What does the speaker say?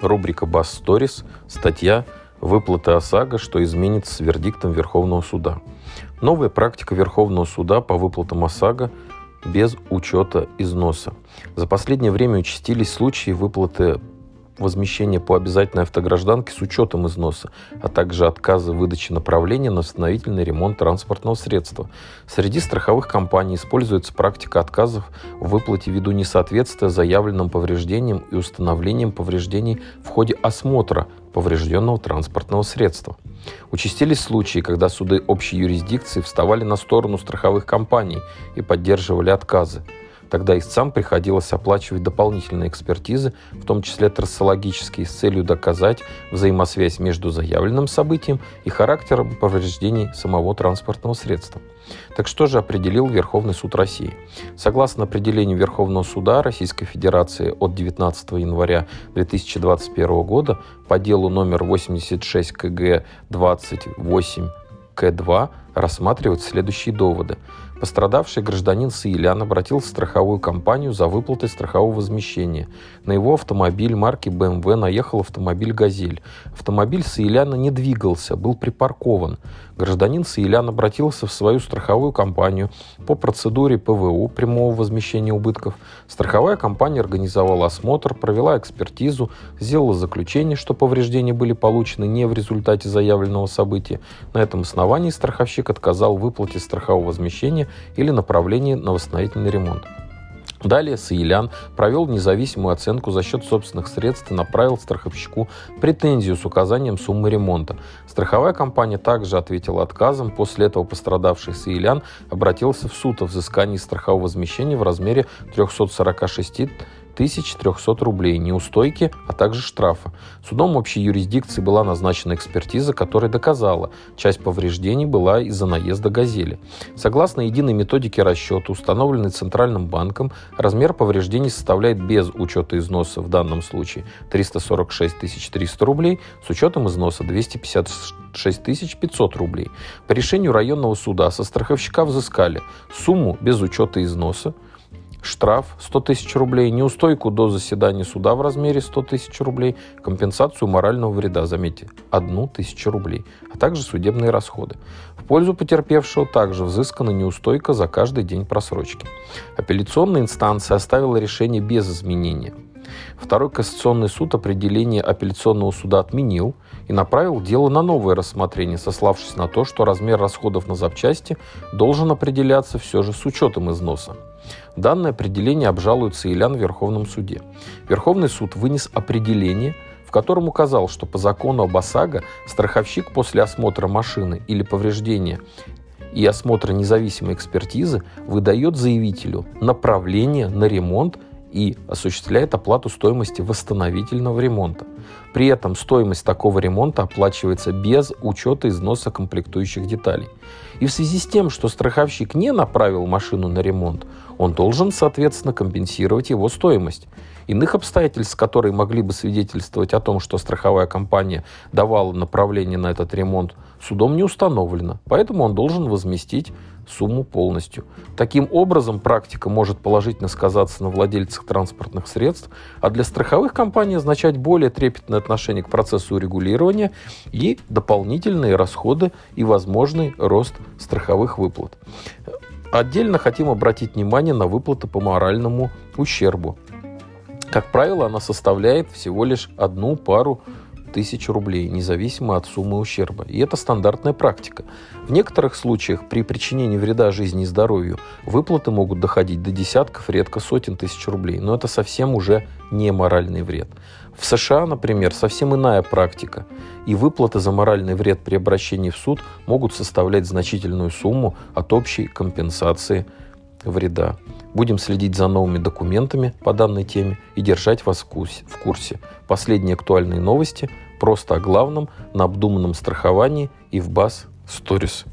Рубрика «Бас Stories. Статья «Выплаты ОСАГО. Что изменится с вердиктом Верховного суда». Новая практика Верховного суда по выплатам ОСАГО без учета износа. За последнее время участились случаи выплаты возмещения по обязательной автогражданке с учетом износа, а также отказа выдачи направления на восстановительный ремонт транспортного средства. Среди страховых компаний используется практика отказов в выплате ввиду несоответствия заявленным повреждениям и установлением повреждений в ходе осмотра поврежденного транспортного средства. Участились случаи, когда суды общей юрисдикции вставали на сторону страховых компаний и поддерживали отказы. Тогда истцам приходилось оплачивать дополнительные экспертизы, в том числе трассологические, с целью доказать взаимосвязь между заявленным событием и характером повреждений самого транспортного средства. Так что же определил Верховный суд России? Согласно определению Верховного суда Российской Федерации от 19 января 2021 года по делу номер 86 КГ 28 К2 рассматривают следующие доводы. Пострадавший гражданин Саилян обратился в страховую компанию за выплатой страхового возмещения. На его автомобиль марки BMW наехал автомобиль «Газель». Автомобиль Саиляна не двигался, был припаркован. Гражданин Саилян обратился в свою страховую компанию по процедуре ПВУ, прямого возмещения убытков. Страховая компания организовала осмотр, провела экспертизу, сделала заключение, что повреждения были получены не в результате заявленного события. На этом основании страховщик отказал в выплате страхового возмещения или направлении на восстановительный ремонт. Далее Саилян провел независимую оценку за счет собственных средств и направил страховщику претензию с указанием суммы ремонта. Страховая компания также ответила отказом. После этого пострадавший Саилян обратился в суд о взыскании страхового возмещения в размере 346 1300 рублей неустойки, а также штрафа. Судом общей юрисдикции была назначена экспертиза, которая доказала, часть повреждений была из-за наезда «Газели». Согласно единой методике расчета, установленной Центральным банком, размер повреждений составляет без учета износа в данном случае 346 300 рублей, с учетом износа 256 500 рублей. По решению районного суда со страховщика взыскали сумму без учета износа штраф 100 тысяч рублей, неустойку до заседания суда в размере 100 тысяч рублей, компенсацию морального вреда, заметьте, 1 тысячу рублей, а также судебные расходы. В пользу потерпевшего также взыскана неустойка за каждый день просрочки. Апелляционная инстанция оставила решение без изменения. Второй кассационный суд определение апелляционного суда отменил и направил дело на новое рассмотрение, сославшись на то, что размер расходов на запчасти должен определяться все же с учетом износа. Данное определение обжалует Саилян в Верховном суде. Верховный суд вынес определение, в котором указал, что по закону об ОСАГО страховщик после осмотра машины или повреждения и осмотра независимой экспертизы выдает заявителю направление на ремонт и осуществляет оплату стоимости восстановительного ремонта. При этом стоимость такого ремонта оплачивается без учета износа комплектующих деталей. И в связи с тем, что страховщик не направил машину на ремонт, он должен, соответственно, компенсировать его стоимость. Иных обстоятельств, которые могли бы свидетельствовать о том, что страховая компания давала направление на этот ремонт, судом не установлено. Поэтому он должен возместить сумму полностью. Таким образом, практика может положительно сказаться на владельцах транспортных средств, а для страховых компаний означать более трепетное отношение к процессу урегулирования и дополнительные расходы и возможный рост страховых выплат. Отдельно хотим обратить внимание на выплаты по моральному ущербу. Как правило, она составляет всего лишь одну пару тысяч рублей, независимо от суммы ущерба. И это стандартная практика. В некоторых случаях при причинении вреда жизни и здоровью выплаты могут доходить до десятков, редко сотен тысяч рублей. Но это совсем уже не моральный вред. В США, например, совсем иная практика. И выплаты за моральный вред при обращении в суд могут составлять значительную сумму от общей компенсации вреда. Будем следить за новыми документами по данной теме и держать вас в курсе. Последние актуальные новости просто о главном на обдуманном страховании и в БАС Stories.